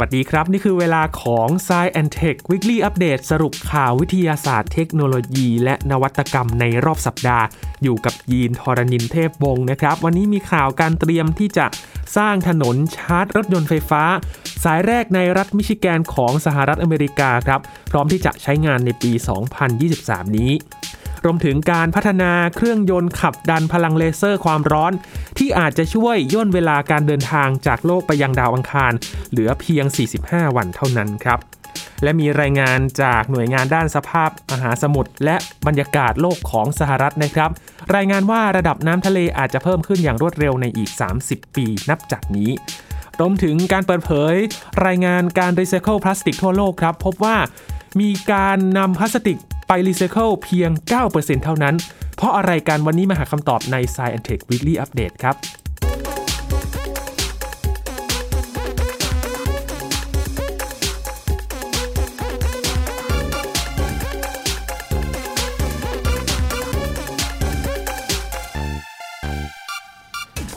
วัสดีครับ นี่คือเวลาของ s ซ e and Tech Weekly Update สรุปข่าววิทยาศาสตร์เทคโนโลยี และนวัตกรรมในรอบสัปดาห์ อยู่กับยีนทรณินเทพวงศ์นะครับ วันนี้มีข่าวการเตรียมที่จะสร้างถนนชาร์จรถยนต์ไฟฟ้า สายแรกในรัฐมิชิแกนของสหรัฐอเมริกาครับ พร้อมที่จะใช้งานในปี 2023 นี้ รวมถึงการพัฒนาเครื่องยนต์ขับดันพลังเลเซอร์ความร้อน ที่อาจจะช่วยย่นเวลาการเดินทางจากโลกไปยังดาวอังคาร เหลือเพียง 45 วันเท่านั้นครับและมีรายงานจากหน่วยงานด้านสภาพมหาสมุทรและบรรยากาศโลกของสหรัฐนะครับ รายงานว่าระดับน้ำทะเลอาจจะเพิ่มขึ้นอย่างรวดเร็วในอีก 30 ปีนับจากนี้ รวมถึงการเปิดเผย รายงานการรีไซเคิลพลาสติกทั่วโลกครับ พบว่ามีการนำพลาสติก ไปรีไซเคิลเพียง 9%เท่านั้น เพราะอะไรกันวันนี้มาหาคำตอบใน Science Tech Weekly Update ครับ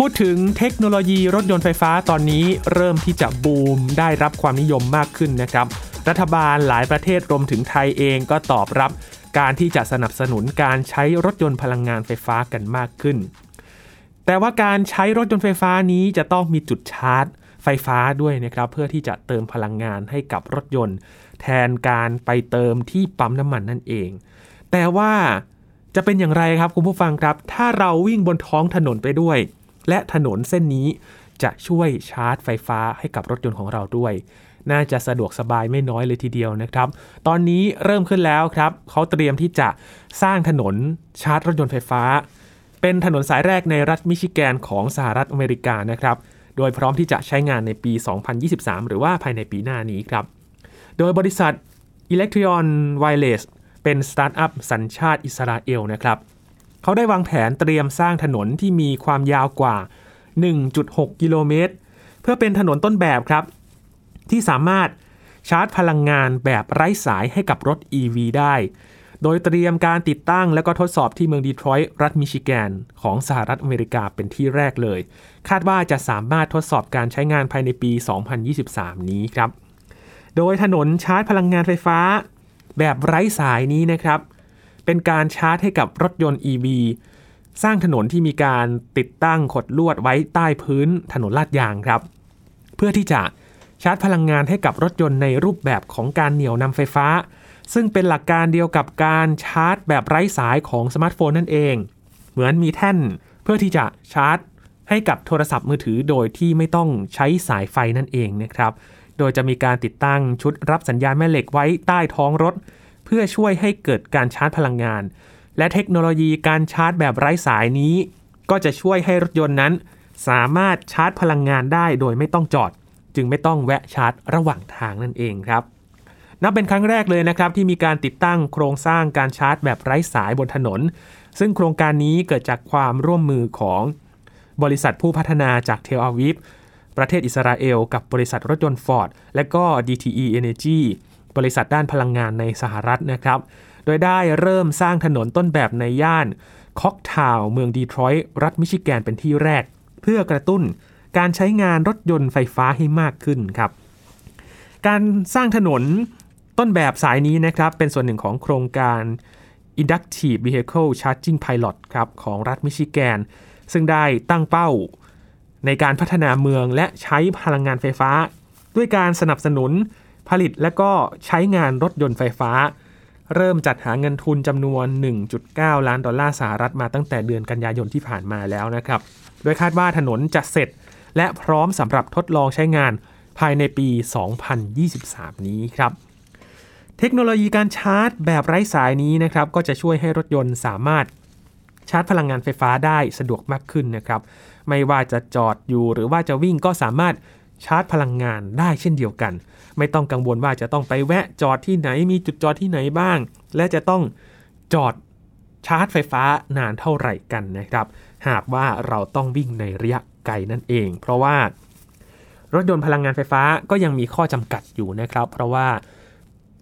พูดถึงเทคโนโลยีรถยนต์ไฟฟ้าตอนนี้เริ่มที่จะบูมได้รับความนิยมมากขึ้นนะครับ รัฐบาลหลายประเทศรวมถึงไทยเองก็ตอบรับการที่จะสนับสนุนการใช้รถยนต์พลังงานไฟฟ้ากันมากขึ้น แต่ว่าการใช้รถยนต์ไฟฟ้านี้จะต้องมีจุดชาร์จไฟฟ้าด้วยนะครับ เพื่อที่จะเติมพลังงานให้กับรถยนต์ แทนการไปเติมที่ปั๊มน้ำมันนั่นเอง แต่ว่าจะเป็นอย่างไรครับคุณผู้ฟังครับ ถ้าเราวิ่งบนท้องถนนไปด้วย และถนนเส้นนี้จะช่วยชาร์จไฟฟ้าให้กับรถยนต์ของเราด้วย น่าจะสะดวกสบายไม่น้อยเลยทีเดียวนะครับ ตอนนี้เริ่มขึ้นแล้วครับเขาเตรียมที่จะสร้างถนนชาร์จรถยนต์ไฟฟ้า เป็นถนนสายแรกในรัฐมิชิแกนของสหรัฐอเมริกานะครับ โดยพร้อมที่จะใช้งานในปี 2023 หรือว่าภายในปีหน้านี้ครับ โดยบริษัท Electreon Wireless เป็นสตาร์ทอัพสัญชาติอิสราเอลนะครับ เขาได้วางแผนเตรียมสร้างถนนที่มีความยาวกว่า 1.6 กิโลเมตร เพื่อเป็นถนนต้นแบบครับ ที่สามารถชาร์จพลังงานแบบไร้สายให้กับรถ EV ได้ โดยเตรียมการติดตั้งและก็ทดสอบที่เมืองดีทรอยต์รัฐมิชิแกน ของสหรัฐอเมริกาเป็นที่แรกเลย คาดว่าจะสามารถทดสอบการใช้งานภายในปี 2023 นี้ครับ โดยถนนชาร์จพลังงานไฟฟ้า แบบไร้สายนี้นะครับ เป็นการชาร์จให้กับรถยนต์ EV สร้างถนนที่มีการติดตั้งขดลวดไว้ใต้พื้นถนนลาดยางครับ เพื่อที่จะ ชาร์จพลังงานให้กับรถยนต์ในรูปแบบของการเหนี่ยวนำไฟฟ้า ซึ่งเป็นหลักการเดียวกับการชาร์จแบบไร้สายของสมาร์ทโฟนนั่นเอง เหมือนมีแท่นเพื่อที่จะชาร์จให้กับโทรศัพท์มือถือโดยที่ไม่ต้องใช้สายไฟนั่นเองนะครับ โดยจะมีการติดตั้งชุดรับสัญญาณแม่เหล็กไว้ใต้ท้องรถ เพื่อช่วยให้เกิดการชาร์จพลังงาน และเทคโนโลยีการชาร์จแบบไร้สายนี้ ก็จะช่วยให้รถยนต์นั้น สามารถชาร์จพลังงานได้โดยไม่ต้องจอด จึงไม่ต้องแวะชาร์จระหว่างทางนั่นเองครับ นับเป็นครั้งแรกเลยนะครับที่มีการติดตั้งโครงสร้างการชาร์จแบบไร้สายบนถนน ซึ่งโครงการนี้เกิดจากความร่วมมือของบริษัทผู้พัฒนาจากเทลอาวิฟประเทศอิสราเอล กับบริษัทรถยนต์ฟอร์ดและก็ DTE Energy บริษัทด้านพลังงานในสหรัฐนะครับ โดยได้เริ่มสร้างถนนต้นแบบในย่านคอกทาวเมืองดีทรอยต์รัฐมิชิแกนเป็นที่แรก เพื่อกระตุ้น การใช้งานรถยนต์ไฟฟ้าให้มากขึ้นครับ การสร้างถนนต้นแบบสายนี้นะครับเป็นส่วนหนึ่งของโครงการ Inductive Vehicle Charging Pilot ครับของรัฐมิชิแกน ซึ่งได้ตั้งเป้าในการพัฒนาเมืองและใช้พลังงานไฟฟ้า ด้วยการสนับสนุนผลิตและก็ใช้งานรถยนต์ไฟฟ้า เริ่มจัดหาเงินทุนจำนวน 1.9 ล้านดอลลาร์สหรัฐมาตั้งแต่เดือนกันยายนที่ผ่านมาแล้วนะครับ โดยคาดว่าถนนจะเสร็จ และพร้อมสำหรับทดลองใช้งานภายในปี 2023 นี้ครับเทคโนโลยีการชาร์จแบบไร้สายนี้นะครับก็จะช่วยให้รถยนต์สามารถชาร์จพลังงานไฟฟ้าได้สะดวกมากขึ้นนะครับไม่ว่าจะจอดอยู่หรือว่าจะวิ่งก็สามารถชาร์จพลังงานได้เช่นเดียวกัน ไม่ต้องกังวลว่าจะต้องไปแวะจอดที่ไหนมีจุดจอดที่ไหนบ้าง และจะต้องจอดชาร์จไฟฟ้านานเท่าไหร่กันนะครับ หากว่าเราต้องวิ่งในระยะ ไกลนั่นเอง เพราะว่ารถยนต์พลังงานไฟฟ้าก็ยังมีข้อจำกัดอยู่นะครับ เพราะว่า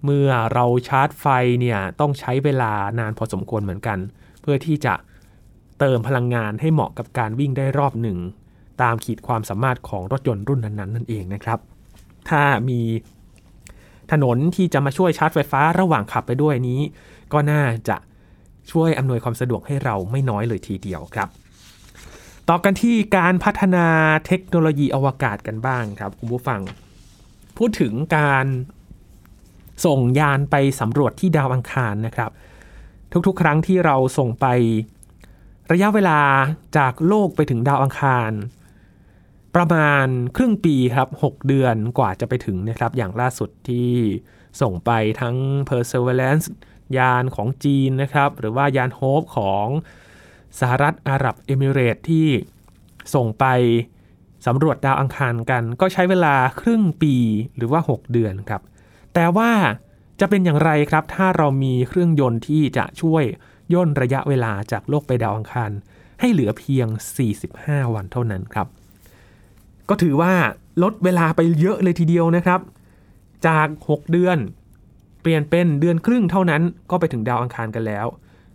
เมื่อเราชาร์จไฟเนี่ยต้องใช้เวลานานพอสมควรเหมือนกัน เพื่อที่จะเติมพลังงานให้เหมาะกับการวิ่งได้รอบหนึ่ง ตามขีดความสามารถของรถยนต์รุ่นนั้นๆนั่นเองนะครับ ถ้ามีถนนที่จะมาช่วยชาร์จไฟฟ้าระหว่างขับไปด้วยนี้ ก็น่าจะช่วยอำนวยความสะดวกให้เราไม่น้อยเลยทีเดียวครับ ต่อกันที่การพัฒนาเทคโนโลยีอวกาศกันบ้างครับคุณผู้ฟัง พูดถึงการส่งยานไปสำรวจที่ดาวอังคารนะครับ ทุกๆ ครั้งที่เราส่งไประยะเวลาจากโลกไปถึงดาวอังคาร ประมาณครึ่งปีครับ 6 เดือนกว่าจะไปถึงนะครับ อย่างล่าสุดที่ส่งไปทั้ง Perseverance ยานของจีนนะครับ หรือว่ายานโฮปของ สหรัฐอาหรับเอมิเรตที่ส่งไปสำรวจดาวอังคารกัน ก็ใช้เวลาครึ่งปีหรือว่า 6 เดือนครับ แต่ว่าจะเป็นอย่างไรครับ ถ้าเรามีเครื่องยนต์ที่จะช่วยย่นระยะเวลาจากโลกไปดาวอังคาร ให้เหลือเพียง 45 วันเท่านั้นครับ ก็ถือว่าลดเวลาไปเยอะเลยทีเดียวนะครับ จาก 6 เดือน เปลี่ยนเป็นเดือนครึ่งเท่านั้น ก็ไปถึงดาวอังคารกันแล้ว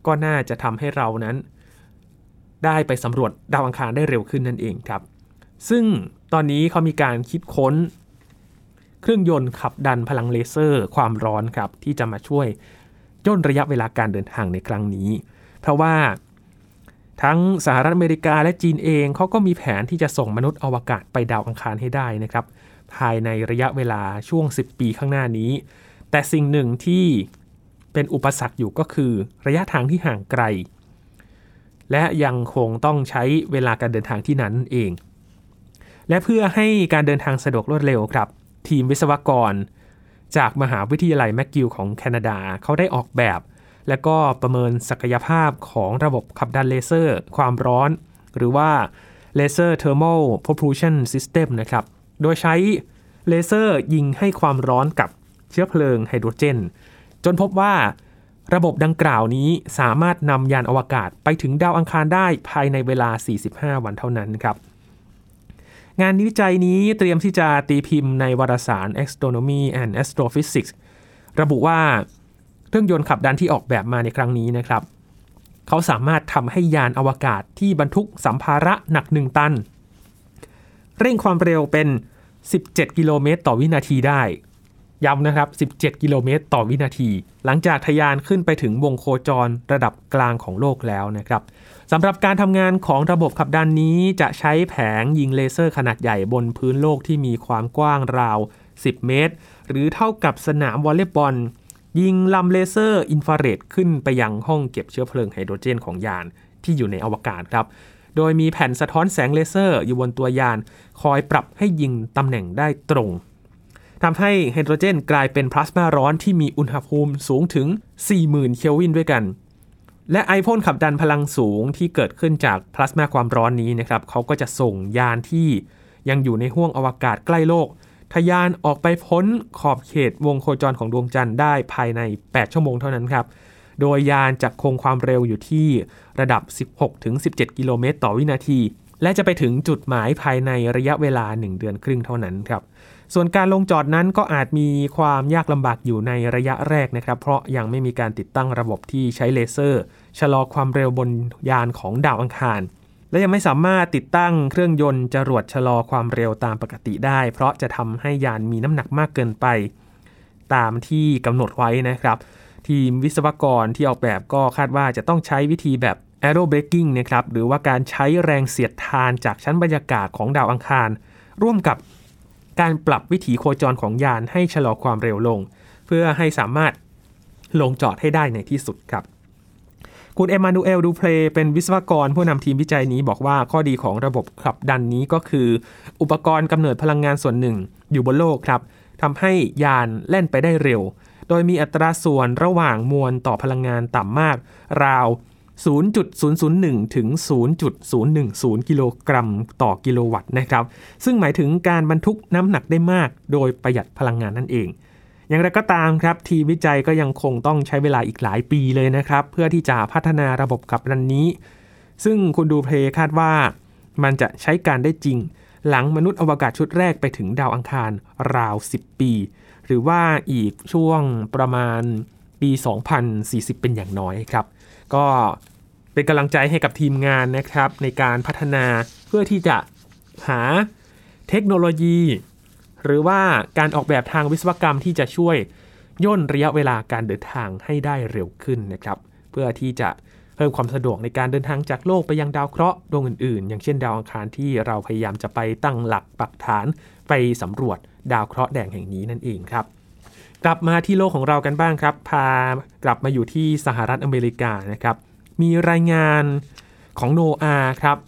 ก็น่าจะทำให้เรานั้น ได้ไปสำรวจดาวอังคารได้เร็วขึ้นนั่นเองครับ ซึ่งตอนนี้เขามีการคิดค้น เครื่องยนต์ขับดันพลังเลเซอร์ ความร้อนครับที่จะมาช่วยย่นระยะเวลาการเดินทางในครั้งนี้ เพราะว่าทั้งสหรัฐอเมริกาและจีนเองเขาก็มีแผนที่จะส่งมนุษย์อวกาศไปดาวอังคารให้ได้นะครับ ภายในระยะเวลาช่วง 10 ปีข้างหน้านี้ แต่สิ่งหนึ่งที่เป็นอุปสรรคอยู่ก็คือระยะทางที่ห่างไกล และยังคงต้องใช้เวลาการเดินทางที่นั้นเอง และเพื่อให้การเดินทางสะดวกรวดเร็วครับ ทีมวิศวกร จากมหาวิทยาลัยแมกกิลของแคนาดาเขาได้ออกแบบ และก็ประเมินศักยภาพของระบบขับดันเลเซอร์ ความร้อน หรือว่า Laser Thermal Propulsion System นะครับ โดยใช้เลเซอร์ยิงให้ความร้อนกับเชื้อเพลิงไฮโดรเจน จนพบว่า ระบบดังกล่าวนี้สามารถนำยานอวกาศไปถึงดาวอังคารได้ภายในเวลา 45 วันเท่านั้นครับ งานวิจัยนี้เตรียมที่จะตีพิมพ์ในวารสาร Astronomy and Astrophysics ระบุว่าเครื่องยนต์ขับดันที่ออกแบบมาในครั้งนี้นะครับ เขาสามารถทำให้ยานอวกาศที่บรรทุกสัมภาระหนัก 1 ตัน เร่งความเร็วเป็น 17 กิโลเมตรต่อวินาทีได้ ย้ำนะครับ 17 กิโลเมตรต่อวินาที หลังจากทะยานขึ้นไปถึงวงโคจรระดับกลางของโลกแล้วนะครับสำหรับการทำงานของระบบขับดันนี้จะใช้แผงยิงเลเซอร์ขนาดใหญ่บนพื้นโลกที่มีความกว้างราว 10 เมตร หรือเท่ากับสนามวอลเลย์บอล ยิงลำเลเซอร์อินฟราเรดขึ้นไปยังห้องเก็บเชื้อเพลิงไฮโดรเจนของยานที่อยู่ในอวกาศครับโดยมีแผ่นสะท้อนแสงเลเซอร์อยู่บนตัวยาน คอยปรับให้ยิงตำแหน่งได้ตรง ทำให้ไฮโดรเจนกลายเป็นพลาสมาร้อนที่มีอุณหภูมิสูงถึง 40,000 เคลวินด้วยกัน และไอพ่นขับดันพลังสูงที่เกิดขึ้นจากพลาสมาความร้อนนี้นะครับเขาก็จะส่งยานที่ยังอยู่ในห้วงอวกาศใกล้โลก ทยานออกไปพ้นขอบเขตวงโคจรของดวงจันทร์ได้ภายใน 8 ชั่วโมงเท่านั้นครับ โดยยานจะคงความเร็วอยู่ที่ระดับ 16-17 กิโลเมตรต่อวินาที และจะไปถึงจุดหมายภายในระยะเวลา 1 เดือนครึ่งเท่านั้นครับ ส่วนการลงจอดนั้นก็อาจมีความยากลำบากอยู่ในระยะแรกนะครับ เพราะยังไม่มีการติดตั้งระบบที่ใช้เลเซอร์ ชะลอความเร็วบนยานของดาวอังคาร และยังไม่สามารถติดตั้งเครื่องยนต์จรวดชะลอความเร็วตามปกติได้ เพราะจะทำให้ยานมีน้ำหนักมากเกินไป ตามที่กำหนดไว้นะครับ ทีมวิศวกรที่ออกแบบก็คาดว่าจะต้องใช้วิธีแบบ aero braking นะครับหรือว่าการใช้แรงเสียดทานจากชั้นบรรยากาศของดาวอังคาร ร่วมกับ การปรับวิถีโคจรของยานให้ชะลอความเร็วลง เพื่อให้สามารถลงจอดให้ได้ในที่สุดครับ คุณเอมานูเอลดูเพลเป็นวิศวกรผู้นำทีมวิจัยนี้บอกว่าข้อดีของระบบขับดันนี้ก็คือ อุปกรณ์กำเนิดพลังงานส่วนหนึ่ง อยู่บนโลกครับทำให้ยานแล่นไปได้เร็ว โดยมีอัตราส่วนระหว่างมวลต่อพลังงานต่ำมาก ราว 0.001 ถึง 0.010 กิโลกรัมต่อกิโลวัตต์นะครับ ซึ่งหมายถึงการบรรทุกน้ำหนักได้มาก โดยประหยัดพลังงานนั่นเอง อย่างไรก็ตามครับ ทีมวิจัยก็ยังคงต้องใช้เวลาอีกหลายปีเลยนะครับ เพื่อที่จะพัฒนาระบบขับรันนี้ ซึ่งคุณดูเพลคาดว่ามันจะใช้การได้จริง หลังมนุษย์อวกาศชุดแรกไปถึงดาวอังคารราว 10 ปี หรือว่าอีกช่วงประมาณปี 2040 เป็นอย่างน้อยครับ ก็ เป็นกำลังใจให้กับทีมงานนะครับ ในการพัฒนาเพื่อที่จะหาเทคโนโลยี หรือว่าการออกแบบทางวิศวกรรมที่จะช่วยย่นระยะเวลาการเดินทางให้ได้เร็วขึ้นนะครับ เพื่อที่จะเพิ่มความสะดวกในการเดินทางจากโลกไปยังดาวเคราะห์ดวงอื่นๆ อย่างเช่นดาวอังคารที่เราพยายามจะไปตั้งหลักปักฐานไปสำรวจดาวเคราะห์แดงแห่งนี้นั่นเองครับ กลับมาที่โลกของเรากันบ้างครับ พากลับมาอยู่ที่สหรัฐอเมริกานะครับ มีรายงานของโนอาครับ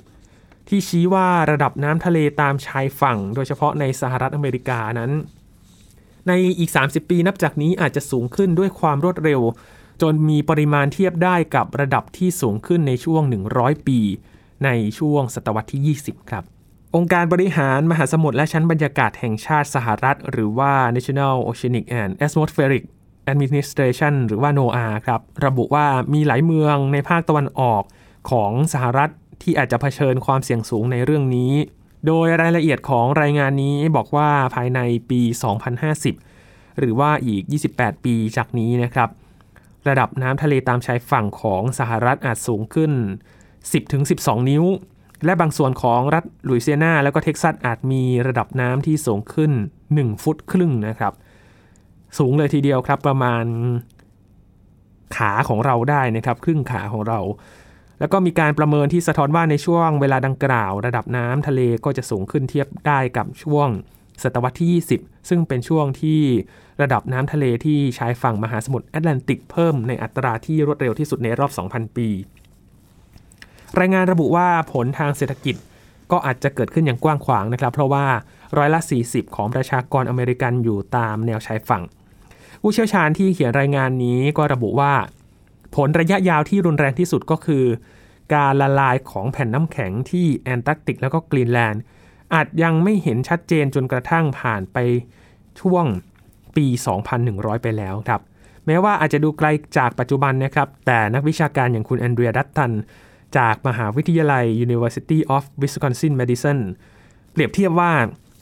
ที่ชี้ว่าระดับน้ำทะเลตามชายฝั่ง โดยเฉพาะในสหรัฐอเมริกานั้น ในอีก 30 ปีนับจากนี้อาจจะสูงขึ้นด้วยความรวดเร็ว จนมีปริมาณเทียบได้กับระดับที่สูงขึ้นในช่วง 100 ปี ในช่วงศตวรรษที่ 20 ครับองค์การบริหารมหาสมุทรและชั้นบรรยากาศแห่งชาติสหรัฐ หรือว่า National Oceanic and Atmospheric Administration หรือว่า NOAA ครับ ระบุว่ามีหลายเมืองในภาคตะวันออกของสหรัฐที่อาจจะเผชิญความเสี่ยงสูงในเรื่องนี้ โดยรายละเอียดของรายงานนี้บอกว่าภายในปี 2050 หรือว่าอีก 28 ปีจากนี้นะครับ ระดับน้ำทะเลตามชายฝั่งของสหรัฐอาจสูงขึ้น 10-12 นิ้ว และบางส่วนของรัฐลุยเซียนา แล้วก็เท็กซัสอาจมีระดับน้ำที่สูงขึ้น 1 ฟุตครึ่งนะครับ สูงเลยทีเดียวครับประมาณขาของเราได้นะครับครึ่งขาของเรา แล้วก็มีการประเมินที่สะท้อนว่าในช่วงเวลาดังกล่าว ระดับน้ำทะเลก็จะสูงขึ้นเทียบได้กับช่วงศตวรรษที่ 20 ซึ่งเป็นช่วงที่ระดับน้ำทะเลที่ชายฝั่งมหาสมุทรแอตแลนติกเพิ่มในอัตราที่รวดเร็วที่สุดในรอบ 2,000 ปี รายงานระบุว่าผลทางเศรษฐกิจก็อาจจะเกิดขึ้นอย่างกว้างขวางนะครับ เพราะว่าร้อยละ 40 ของประชากรอเมริกันอยู่ตามแนวชายฝั่ง ผู้เชี่ยวชาญที่เขียนรายงานนี้ก็ระบุว่า ผลระยะยาวที่รุนแรงที่สุดก็คือ การละลายของแผ่นน้ำแข็งที่แอนตาร์กติกแล้วก็กรีนแลนด์ อาจยังไม่เห็นชัดเจนจนกระทั่งผ่านไปช่วงปี 2,100 ไปแล้วครับ แม้ว่าอาจจะดูไกลจากปัจจุบันนะครับ แต่นักวิชาการอย่างคุณแอนเดรียดัตตัน จากมหาวิทยาลัย University of Wisconsin-Madison เปรียบเทียบว่า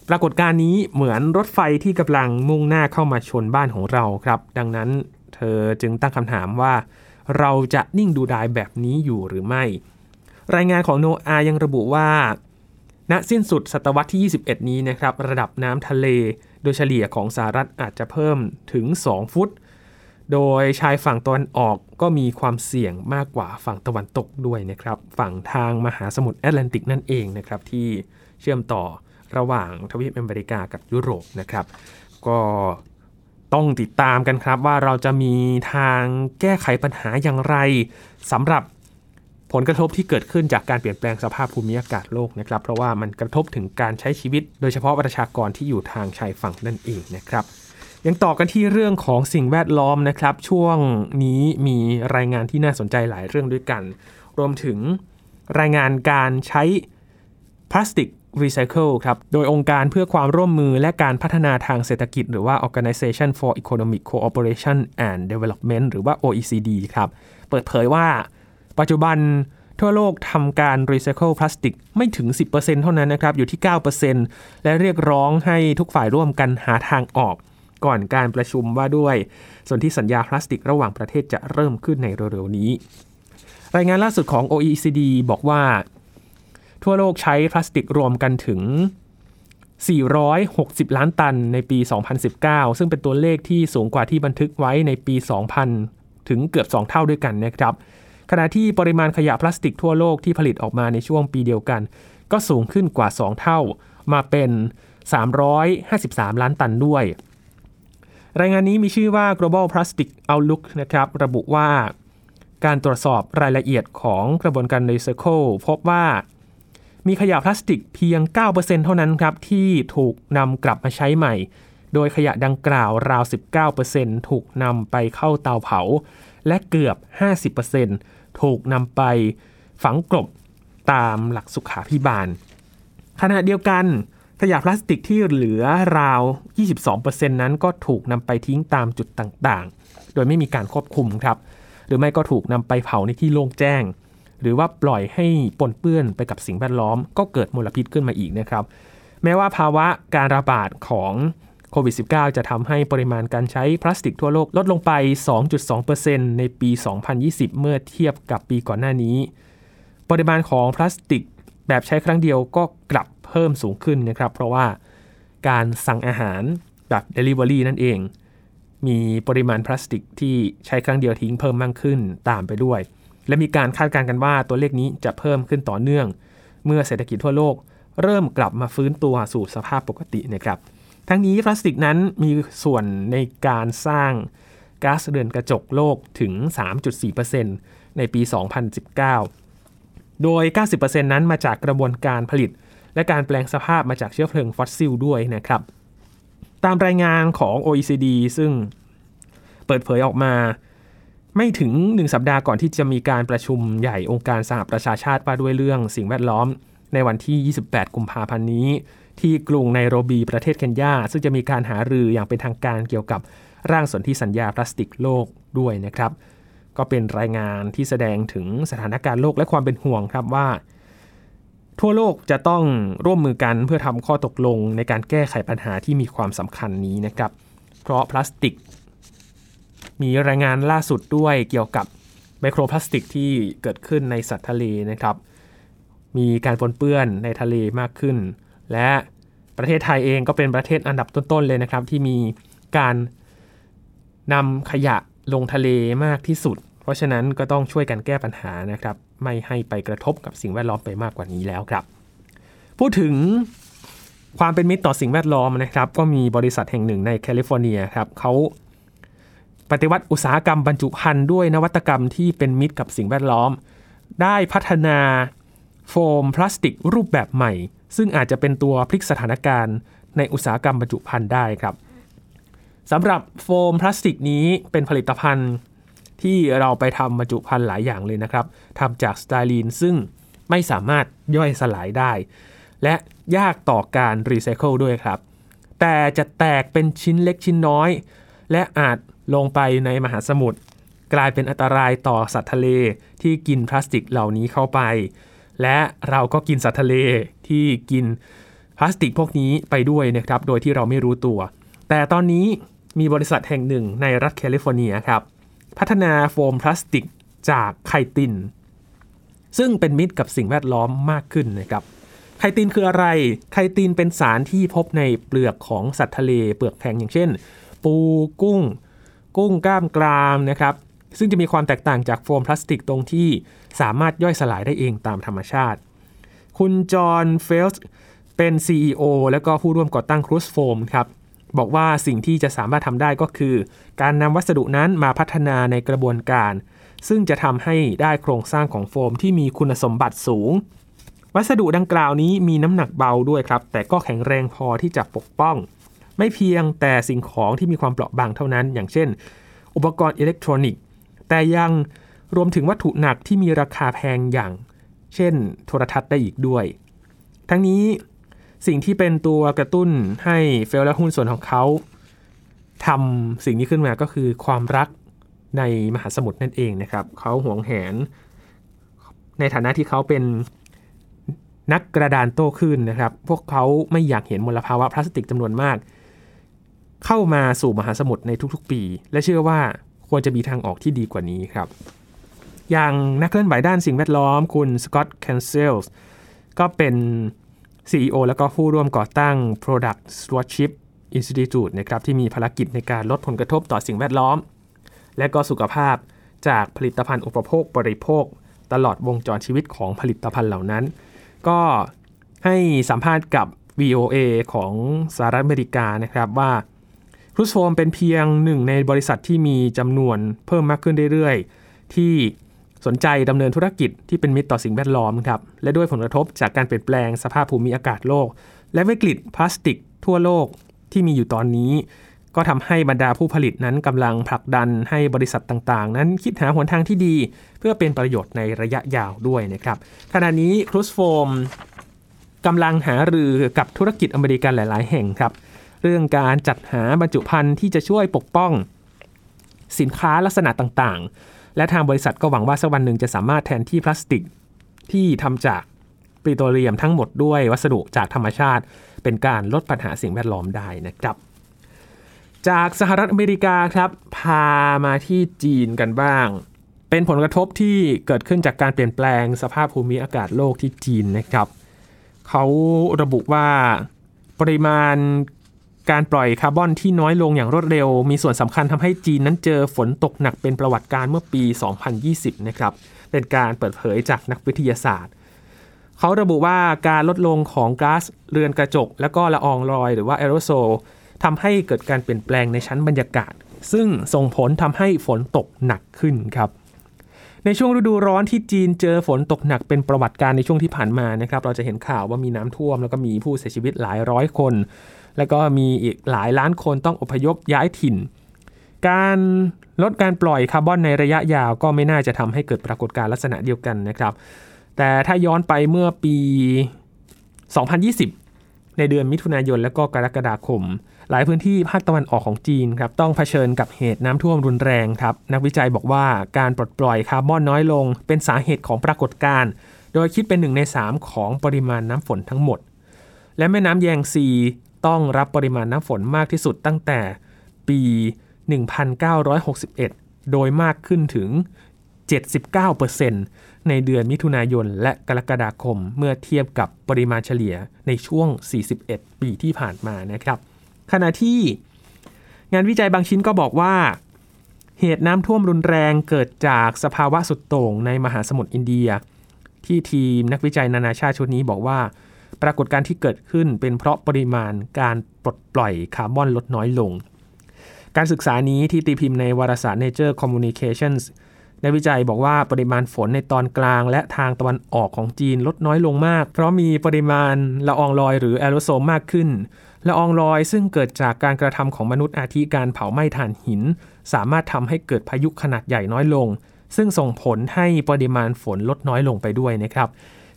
ปรากฏการณ์นี้เหมือนรถไฟที่กำลังมุ่งหน้าเข้ามาชนบ้านของเราครับ ดังนั้นเธอจึงตั้งคำถามว่า เราจะนิ่งดูดายแบบนี้อยู่หรือไม่ รายงานของโนอายังระบุว่า ณสิ้นสุดศตวรรษที่ 21 นี้นะครับ ระดับน้ำทะเลโดยเฉลี่ยของสหรัฐอาจจะเพิ่มถึง 2 ฟุต โดยชายฝั่งตะวันออกก็มีความเสี่ยงมากกว่าฝั่งตะวันตกด้วยนะครับ ฝั่งทางมหาสมุทรแอตแลนติกนั่นเองนะครับที่เชื่อมต่อ ระหว่างทวีปอเมริกากับยุโรปนะครับ ก็ต้องติดตามกันครับว่าเราจะมีทางแก้ไขปัญหาอย่างไรสำหรับผลกระทบที่เกิดขึ้นจากการเปลี่ยนแปลงสภาพภูมิอากาศโลกนะครับ เพราะว่ามันกระทบถึงการใช้ชีวิต โดยเฉพาะประชากรที่อยู่ทางชายฝั่งนั่นเองนะครับยังต่อกันที่เรื่องของสิ่งแวดล้อมนะครับ ช่วงนี้มีรายงานที่น่าสนใจหลายเรื่องด้วยกัน รวมถึงรายงานการใช้พลาสติก รีไซเคิลครับ โดยองค์การเพื่อความร่วมมือและการพัฒนาทางเศรษฐกิจ หรือว่า Organization for Economic Cooperation and Development หรือว่า OECD ครับ เปิดเผยว่า ปัจจุบันทั่วโลกทำการรีไซเคิลพลาสติกไม่ถึง 10%เท่านั้นนะครับ อยู่ที่ 9%และเรียกร้องให้ทุกฝ่ายร่วมกันหาทางออก ก่อนการประชุมว่าด้วยส่วนที่สัญญาพลาสติกระหว่างประเทศจะเริ่มขึ้นในเร็วๆนี้ รายงานล่าสุดของ OECD บอกว่า ทั่วโลกใช้พลาสติกรวมกันถึง 460 ล้านตันในปี 2019 ซึ่งเป็นตัวเลขที่สูงกว่าที่บันทึกไว้ในปี 2000 ถึงเกือบ 2 เท่าด้วยกันนะครับขณะที่ปริมาณขยะพลาสติกทั่วโลกที่ผลิตออกมาในช่วงปีเดียวกัน ก็สูงขึ้นกว่า 2 เท่ามาเป็น 353 ล้านตันด้วย รายงานนี้มีชื่อว่า global plastic outlook นะครับ ระบุว่าการตรวจสอบรายละเอียดของกระบวนการรีไซเคิลพบว่า มีขยะพลาสติกเพียง 9%เท่านั้นครับที่ถูกนำกลับมาใช้ใหม่ โดยขยะดังกล่าวราว 19%ถูกนำไปเข้าเตาเผา และเกือบ 50%ถูกนำไปฝังกลบตามหลักสุขาพิบาล ขณะเดียวกันขยะพลาสติกที่เหลือราว 22%นั้นก็ถูกนำไปทิ้งตามจุดต่างๆ โดยไม่มีการควบคุมครับ หรือไม่ก็ถูกนำไปเผาในที่โล่งแจ้ง หรือว่าปล่อยให้ปนเปื้อนไปกับสิ่งแวดล้อม ก็เกิดมลพิษขึ้นมาอีกนะครับ แม้ว่าภาวะการระบาดของโควิด -19 จะทำให้ปริมาณการใช้พลาสติกทั่วโลกลดลงไป 2.2%ในปี 2020 เมื่อเทียบกับปีก่อนหน้านี้ ปริมาณของพลาสติกแบบใช้ครั้งเดียวก็กลับเพิ่มสูงขึ้นนะครับ เพราะว่าการสั่งอาหารแบบ Delivery นั่นเอง มีปริมาณพลาสติกที่ใช้ครั้งเดียวทิ้งเพิ่มมากขึ้นตามไปด้วย และมีการคาดการณ์กันว่าตัวเลขนี้จะเพิ่มขึ้นต่อเนื่อง เมื่อเศรษฐกิจทั่วโลก เริ่มกลับมาฟื้นตัวสู่สภาพปกตินะครับ ทั้งนี้พลาสติกนั้นมีส่วนในการสร้างก๊าซเรือนกระจกโลกถึง 3.4%ในปี 2019 โดย 90%นั้นมาจากกระบวนการผลิต และการแปลงสภาพมาจากเชื้อเพลิงฟอสซิลด้วยนะครับ ตามรายงานของ OECD ซึ่งเปิดเผยออกมา ไม่ถึง 1 สัปดาห์ก่อนที่จะมีการประชุมใหญ่องค์การสหประชาชาติว่าด้วยเรื่องสิ่งแวดล้อม ในวันที่ 28 กุมภาพันธ์นี้ ที่กรุงไนโรบีประเทศเคนยาซึ่งจะมีการหารืออย่างเป็นทางการเกี่ยวกับร่างสนธิสัญญาพลาสติกโลกด้วยนะครับ ก็เป็นรายงานที่แสดงถึงสถานการณ์โลกและความเป็นห่วงครับว่า ทั่วโลกจะต้องร่วมมือกันเพื่อทำข้อตกลงในการแก้ไขปัญหาที่มีความสำคัญนี้นะครับ เพราะพลาสติก มีรายงานล่าสุดด้วยเกี่ยวกับไมโครพลาสติกที่เกิดขึ้นในสัตว์ทะเลนะครับ มีการปนเปื้อนในทะเลมากขึ้น และประเทศไทยเองก็เป็นประเทศอันดับต้นๆเลยนะครับ ที่มีการนำขยะลงทะเลมากที่สุด เพราะฉะนั้นก็ต้องช่วยกันแก้ปัญหานะครับ ไม่ให้ไปกระทบกับสิ่งแวดล้อมไปมากกว่านี้แล้วครับ พูดถึงความเป็นมิตรต่อสิ่งแวดล้อมนะครับ ก็มีบริษัทแห่งหนึ่งในแคลิฟอร์เนียครับเขา ปฏิวัติอุตสาหกรรมบรรจุภัณฑ์ด้วยนวัตกรรมที่เป็นมิตรกับสิ่งแวดล้อม ได้พัฒนาโฟมพลาสติกรูปแบบใหม่ ซึ่งอาจจะเป็นตัวพลิกสถานการณ์ในอุตสาหกรรมบรรจุภัณฑ์ได้ครับสำหรับโฟมพลาสติกนี้เป็นผลิตภัณฑ์ที่เราไปทำบรรจุภัณฑ์หลายอย่างเลยนะครับทำจากสไตรีนซึ่งไม่สามารถย่อยสลายได้ และยากต่อการรีไซเคิลด้วยครับ แต่จะแตกเป็นชิ้นเล็กชิ้นน้อย และอาจ ลงไปในมหาสมุทรกลายเป็นอันตรายต่อสัตว์ทะเลที่กินพลาสติกเหล่านี้เข้าไป และเราก็กินสัตว์ทะเลที่กินพลาสติกพวกนี้ไปด้วยนะครับ โดยที่เราไม่รู้ตัว แต่ตอนนี้มีบริษัทแห่งหนึ่งในรัฐแคลิฟอร์เนียครับ พัฒนาโฟมพลาสติกจากไขติน ซึ่งเป็นมิตรกับสิ่งแวดล้อมมากขึ้นนะครับไขตินคืออะไรไขตินเป็นสารที่พบในเปลือกของสัตว์ทะเลเปลือกแข็งอย่างเช่น ปูกุ้ง กุ้งกล้ามกรามนะครับซึ่งจะมีความแตกต่างจากโฟมพลาสติกตรงที่สามารถย่อยสลายได้เองตามธรรมชาติ คุณจอห์นเฟลส์เป็น CEO และก็ผู้ร่วมก่อตั้งครูสโฟมครับบอกว่าสิ่งที่จะสามารถทำได้ก็คือ การนำวัสดุนั้นมาพัฒนาในกระบวนการ ซึ่งจะทำให้ได้โครงสร้างของโฟมที่มีคุณสมบัติสูง วัสดุดังกล่าวนี้มีน้ำหนักเบาด้วยครับ แต่ก็แข็งแรงพอที่จะปกป้อง ไม่เพียงแต่สิ่งของที่มีความเปราะบางเท่านั้น อย่างเช่น อุปกรณ์อิเล็กทรอนิกส์ แต่ยังรวมถึงวัตถุหนักที่มีราคาแพงอย่าง เช่น โทรทัศน์ได้อีกด้วย ทั้งนี้สิ่งที่เป็นตัวกระตุ้นให้เฟลและหุ้นส่วนของเขาทำสิ่งนี้ขึ้นมาก็คือความรักในมหาสมุทรนั่นเองนะครับ เขาหวงแหน ในฐานะที่เขาเป็นนักกระดานโต้คลื่นนะครับ พวกเขาไม่อยากเห็นมลภาวะพลาสติกจำนวนมาก เข้ามาสู่มหาสมุทรในทุกๆ ปี และเชื่อว่าควรจะมีทางออกที่ดีกว่านี้ครับ อย่างนักเคลื่อนไหวด้านสิ่งแวดล้อมคุณสกอตต์แคนเซลส์ก็เป็น CEO แล้วก็ผู้ร่วมก่อตั้ง Product Stewardship Institute นะครับที่มีภารกิจในการลดผลกระทบต่อสิ่งแวดล้อม และก็สุขภาพจากผลิตภัณฑ์อุปโภคบริโภค ตลอดวงจรชีวิตของผลิตภัณฑ์เหล่านั้น ก็ให้สัมภาษณ์กับ VOA ของสหรัฐอเมริกานะครับว่า รูสโฟมเป็นเพียงหนึ่งในบริษัทที่มีจำนวนเพิ่มมากขึ้นเรื่อยๆ ที่สนใจดำเนินธุรกิจที่เป็นมิตรต่อสิ่งแวดล้อมครับ และด้วยผลกระทบจากการเปลี่ยนแปลงสภาพภูมิอากาศโลก และวิกฤตพลาสติกทั่วโลกที่มีอยู่ตอนนี้ ก็ทำให้บรรดาผู้ผลิตนั้นกำลังผลักดันให้บริษัทต่างๆ นั้นคิดหาหนทางที่ดี เพื่อเป็นประโยชน์ในระยะยาวด้วยนะครับ ขณะนี้ครูสโฟมกำลังหารือกับธุรกิจอเมริกันหลาย ๆ แห่งครับ เรื่องการจัดหาบรรจุภัณฑ์ที่จะช่วยปกป้อง สินค้าลักษณะต่างๆ และทางบริษัทก็หวังว่าสักวันหนึ่งจะสามารถแทนที่พลาสติก ที่ทำจากปริโตรเลียมทั้งหมดด้วยวัสดุจากธรรมชาติ เป็นการลดปัญหาสิ่งแวดล้อมได้นะครับ จากสหรัฐอเมริกาครับ พามาที่จีนกันบ้าง เป็นผลกระทบที่เกิดขึ้นจากการเปลี่ยนแปลงสภาพภูมิอากาศโลกที่จีนนะครับ เขาระบุว่าปริมาณ การปล่อยคาร์บอนที่น้อยลงอย่างรวดเร็ว มีส่วนสำคัญทำให้จีนนั้นเจอฝนตกหนักเป็นประวัติการเมื่อปี 2020 นะครับ เป็นการเปิดเผยจากนักวิทยาศาสตร์ เขาระบุว่าการลดลงของก๊าซเรือนกระจก และก็ละอองลอยหรือว่าแอโรโซลทำให้เกิดการเปลี่ยนแปลงในชั้นบรรยากาศ ซึ่งส่งผลทำให้ฝนตกหนักขึ้นครับในช่วงฤดูร้อนที่จีนเจอฝนตกหนักเป็นประวัติการในช่วงที่ผ่านมานะครับ เราจะเห็นข่าวว่ามีน้ำท่วมแล้วก็มีผู้เสียชีวิตหลายร้อยคน แล้วก็มีอีกหลายล้านคนต้องอพยพย้ายถิ่น การลดการปล่อยคาร์บอนในระยะยาวก็ไม่น่าจะทำให้เกิดปรากฏการณ์ลักษณะเดียวกันนะครับ แต่ถ้าย้อนไปเมื่อปี 2020 ในเดือนมิถุนายนและก็กรกฎาคม หลายพื้นที่ภาคตะวันออกของจีนครับต้องเผชิญกับเหตุน้ำท่วมรุนแรงครับนักวิจัยบอกว่าการปลดปล่อยคาร์บอนน้อยลง เป็นสาเหตุของปรากฏการณ์โดยคิดเป็นหนึ่งใน 3 ของปริมาณน้ำฝนทั้งหมด และแม่น้ำแยงซี ต้องรับปริมาณน้ำฝนมากที่สุดตั้งแต่ปี 1961 โดยมากขึ้นถึง 79%ในเดือนมิถุนายนและกรกฎาคมเมื่อเทียบกับปริมาณเฉลี่ยในช่วง 41 ปีที่ผ่านมานะครับ ขณะที่งานวิจัยบางชิ้นก็บอกว่า เหตุน้ำท่วมรุนแรงเกิดจากสภาวะสุดโต่งในมหาสมุทรอินเดีย ที่ทีมนักวิจัยนานาชาติชุดนี้บอกว่า ปรากฏการณ์ที่เกิดขึ้นเป็นเพราะปริมาณการปลดปล่อยคาร์บอนลดน้อยลง การศึกษานี้ที่ตีพิมพ์ในวารสาร Nature Communications ในวิจัยบอกว่าปริมาณฝนในตอนกลางและทางตะวันออกของจีนลดน้อยลงมาก เพราะมีปริมาณละอองลอยหรือแอโรโซลมากขึ้นละอองลอยซึ่งเกิดจากการกระทำของมนุษย์อาทิการเผาไหม้ถ่านหิน สามารถทำให้เกิดพายุขนาดใหญ่น้อยลง ซึ่งส่งผลให้ปริมาณฝนลดน้อยลงไปด้วยนะครับ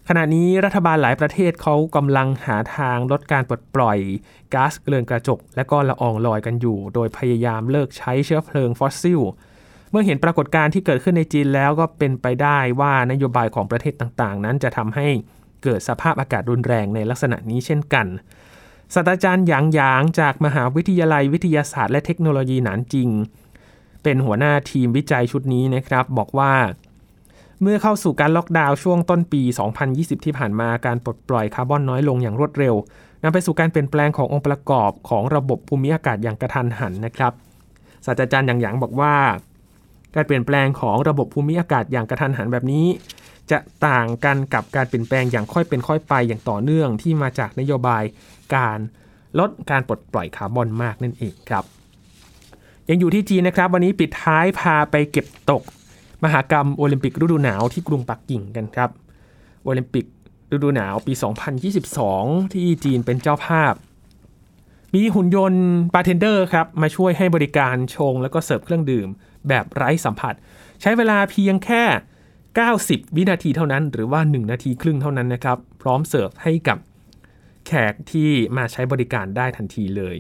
ขณะนี้รัฐบาลหลายประเทศเขากำลังหาทางลดการปลดปล่อยก๊าซเรือนกระจก และก็ละอองลอยกันอยู่ โดยพยายามเลิกใช้เชื้อเพลิงฟอสซิล เมื่อเห็นปรากฏการณ์ที่เกิดขึ้นในจีนแล้วก็เป็นไปได้ว่านโยบายของประเทศต่างๆ นั้นจะทำให้เกิดสภาพอากาศรุนแรงในลักษณะนี้เช่นกันศาสตราจารย์หยางหยางจากมหาวิทยาลัยวิทยาศาสตร์และเทคโนโลยีหนานจิง เป็นหัวหน้าทีมวิจัยชุดนี้นะครับ บอกว่า เมื่อเข้าสู่การล็อกดาวน์ช่วงต้นปี 2020 ที่ผ่านมาการปลดปล่อยคาร์บอนน้อยลงอย่างรวดเร็วนำไปสู่การเปลี่ยนแปลงขององค์ประกอบของระบบภูมิอากาศอย่างกระทันหันนะครับศาสตราจารย์หยางหยางบอกว่า การเปลี่ยนแปลงของระบบภูมิอากาศอย่างกระทันหันแบบนี้ จะต่างกันกับการเปลี่ยนแปลงอย่างค่อยเป็นค่อยไปอย่างต่อเนื่องที่มาจากนโยบายการลดการปลดปล่อยคาร์บอนมากนั่นเองครับยังอยู่ที่จีนนะครับ วันนี้ปิดท้ายพาไปเก็บตก มหากรรมโอลิมปิกฤดูหนาวที่กรุงปักกิ่งกันครับ โอลิมปิกฤดูหนาวปี 2022 ที่จีนเป็นเจ้าภาพ มีหุ่นยนต์บาร์เทนเดอร์ครับมาช่วยให้บริการชงแล้วก็เสิร์ฟเครื่องดื่ม แบบไร้สัมผัส ใช้เวลาเพียงแค่ 90 วินาทีเท่านั้น หรือว่า 1 นาทีครึ่งเท่านั้นนะครับ พร้อมเสิร์ฟให้กับแขกที่มาใช้บริการได้ทันทีเลย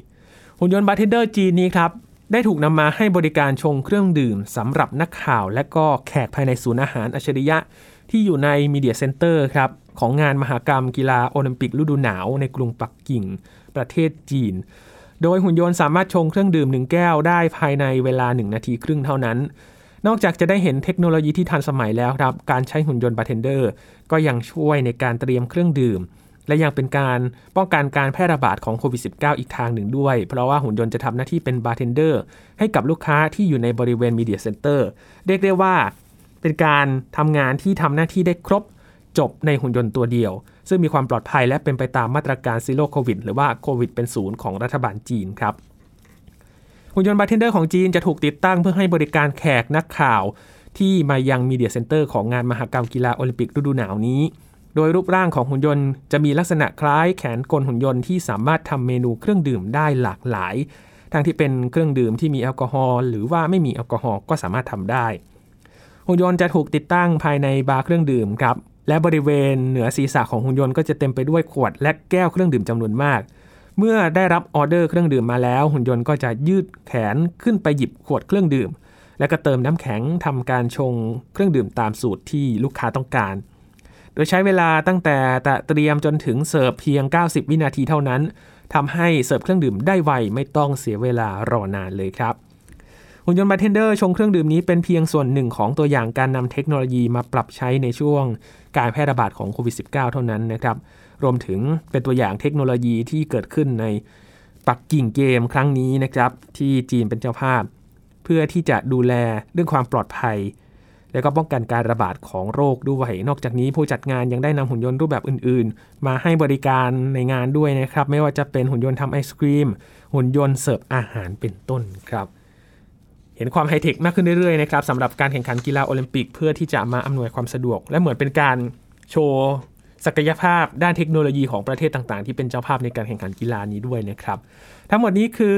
หุ่นยนต์บาร์เทนเดอร์จีนนี้ครับ ได้ถูกนำมาให้บริการชงเครื่องดื่มสำหรับนักข่าว และก็แขกภายในศูนย์อาหารอัจฉริยะ ที่อยู่ใน Media Center ครับของงานมหกรรมกีฬาโอลิมปิกฤดูหนาวในกรุงปักกิ่ง ประเทศจีน โดยหุ่นยนต์สามารถชงเครื่องดื่มหนึ่งแก้วได้ภายในเวลา 1 นาทีครึ่งเท่านั้น นอกจากจะได้เห็นเทคโนโลยีที่ทันสมัยแล้วครับ การใช้หุ่นยนต์บาร์เทนเดอร์ ก็ยังช่วยในการเตรียมเครื่องดื่ม และยังเป็นการป้องกันการแพร่ระบาดของโควิด -19 อีกทางหนึ่งด้วย เพราะว่าหุ่นยนต์จะทำหน้าที่เป็นบาร์เทนเดอร์ให้กับลูกค้าที่อยู่ในบริเวณ Media Center เรียกได้ว่าเป็นการทำงานที่ทำหน้าที่ได้ครบจบในหุ่นยนต์ตัวเดียว ซึ่งมีความปลอดภัยและเป็นไปตามมาตรการ Zero COVID หรือว่าโควิดเป็นศูนย์ของรัฐบาลจีนครับหุ่นยนต์บาร์เทนเดอร์ของจีนจะถูกติดตั้งเพื่อให้บริการแขกนักข่าว ที่มายัง Media Center ของงานมหกรรมกีฬาโอลิมปิกฤดูหนาวนี้ โดยรูปร่างของหุ่นยนต์จะมีลักษณะคล้ายแขนกลหุ่นยนต์ที่สามารถทำเมนูเครื่องดื่มได้หลากหลาย ทั้งที่เป็นเครื่องดื่มที่มีแอลกอฮอล์หรือว่าไม่มีแอลกอฮอล์ก็สามารถทำได้ หุ่นยนต์จะถูกติดตั้งภายในบาร์เครื่องดื่มครับและบริเวณเหนือศีรษะของหุ่นยนต์ก็จะเต็มไปด้วยขวดและแก้วเครื่องดื่มจำนวนมาก เมื่อได้รับออเดอร์เครื่องดื่มมาแล้ว หุ่นยนต์ก็จะยืดแขนขึ้นไปหยิบขวดเครื่องดื่ม และก็เติมน้ำแข็งทำการชงเครื่องดื่มตามสูตรที่ลูกค้าต้องการ โดยใช้เวลาตั้งแต่ตระเตรียมจนถึงเสิร์ฟเพียง 90 วินาทีเท่านั้นทำให้เสิร์ฟเครื่องดื่มได้ไวไม่ต้องเสียเวลารอนานเลยครับหุ่นยนต์บาร์เทนเดอร์ชงเครื่องดื่มนี้เป็นเพียงส่วนหนึ่งของตัวอย่างการนำเทคโนโลยีมาปรับใช้ในช่วงการแพร่ระบาดของโควิด -19 เท่านั้นนะครับ รวมถึงเป็นตัวอย่างเทคโนโลยีที่เกิดขึ้นในปักกิ่งเกมครั้งนี้นะครับ ที่จีนเป็นเจ้าภาพ เพื่อที่จะดูแลเรื่องความปลอดภัย และก็ป้องกันการระบาดของโรคด้วย นอกจากนี้ผู้จัดงานยังได้นำหุ่นยนต์รูปแบบอื่น ๆ มาให้บริการในงานด้วยนะครับ ไม่ว่าจะเป็นหุ่นยนต์ทำไอศกรีม หุ่นยนต์เสิร์ฟอาหารเป็นต้นครับเห็นความไฮเทคมากขึ้นเรื่อยๆนะครับสำหรับการแข่งขันกีฬาโอลิมปิก เพื่อที่จะมาอำนวยความสะดวก และเหมือนเป็นการโชว์ศักยภาพด้านเทคโนโลยีของประเทศต่างๆ ที่เป็นเจ้าภาพในการแข่งขันกีฬานี้ด้วยนะครับ ทั้งหมดนี้คือ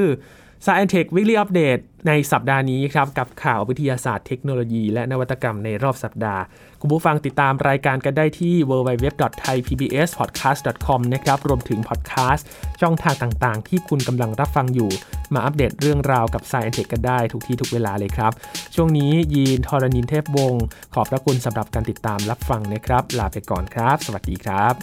Science Tech Weekly Update ในสัปดาห์นี้ครับกับข่าววิทยาศาสตร์เทคโนโลยี และนวัตกรรมในรอบสัปดาห์ คุณผู้ฟังติดตามรายการกันได้ที่ www.thaipbspodcast.com นะครับรวมถึงพอดแคสต์ช่องทางต่างๆ ที่คุณกำลังรับฟังอยู่ มาอัปเดตเรื่องราวกับ Science Tech กันได้ทุกที่ทุกเวลาเลยครับ ช่วงนี้ยีนทรณินเทพวงศ์ขอบพระคุณสำหรับการติดตามรับฟังนะครับ ลาไปก่อนครับ สวัสดีครับ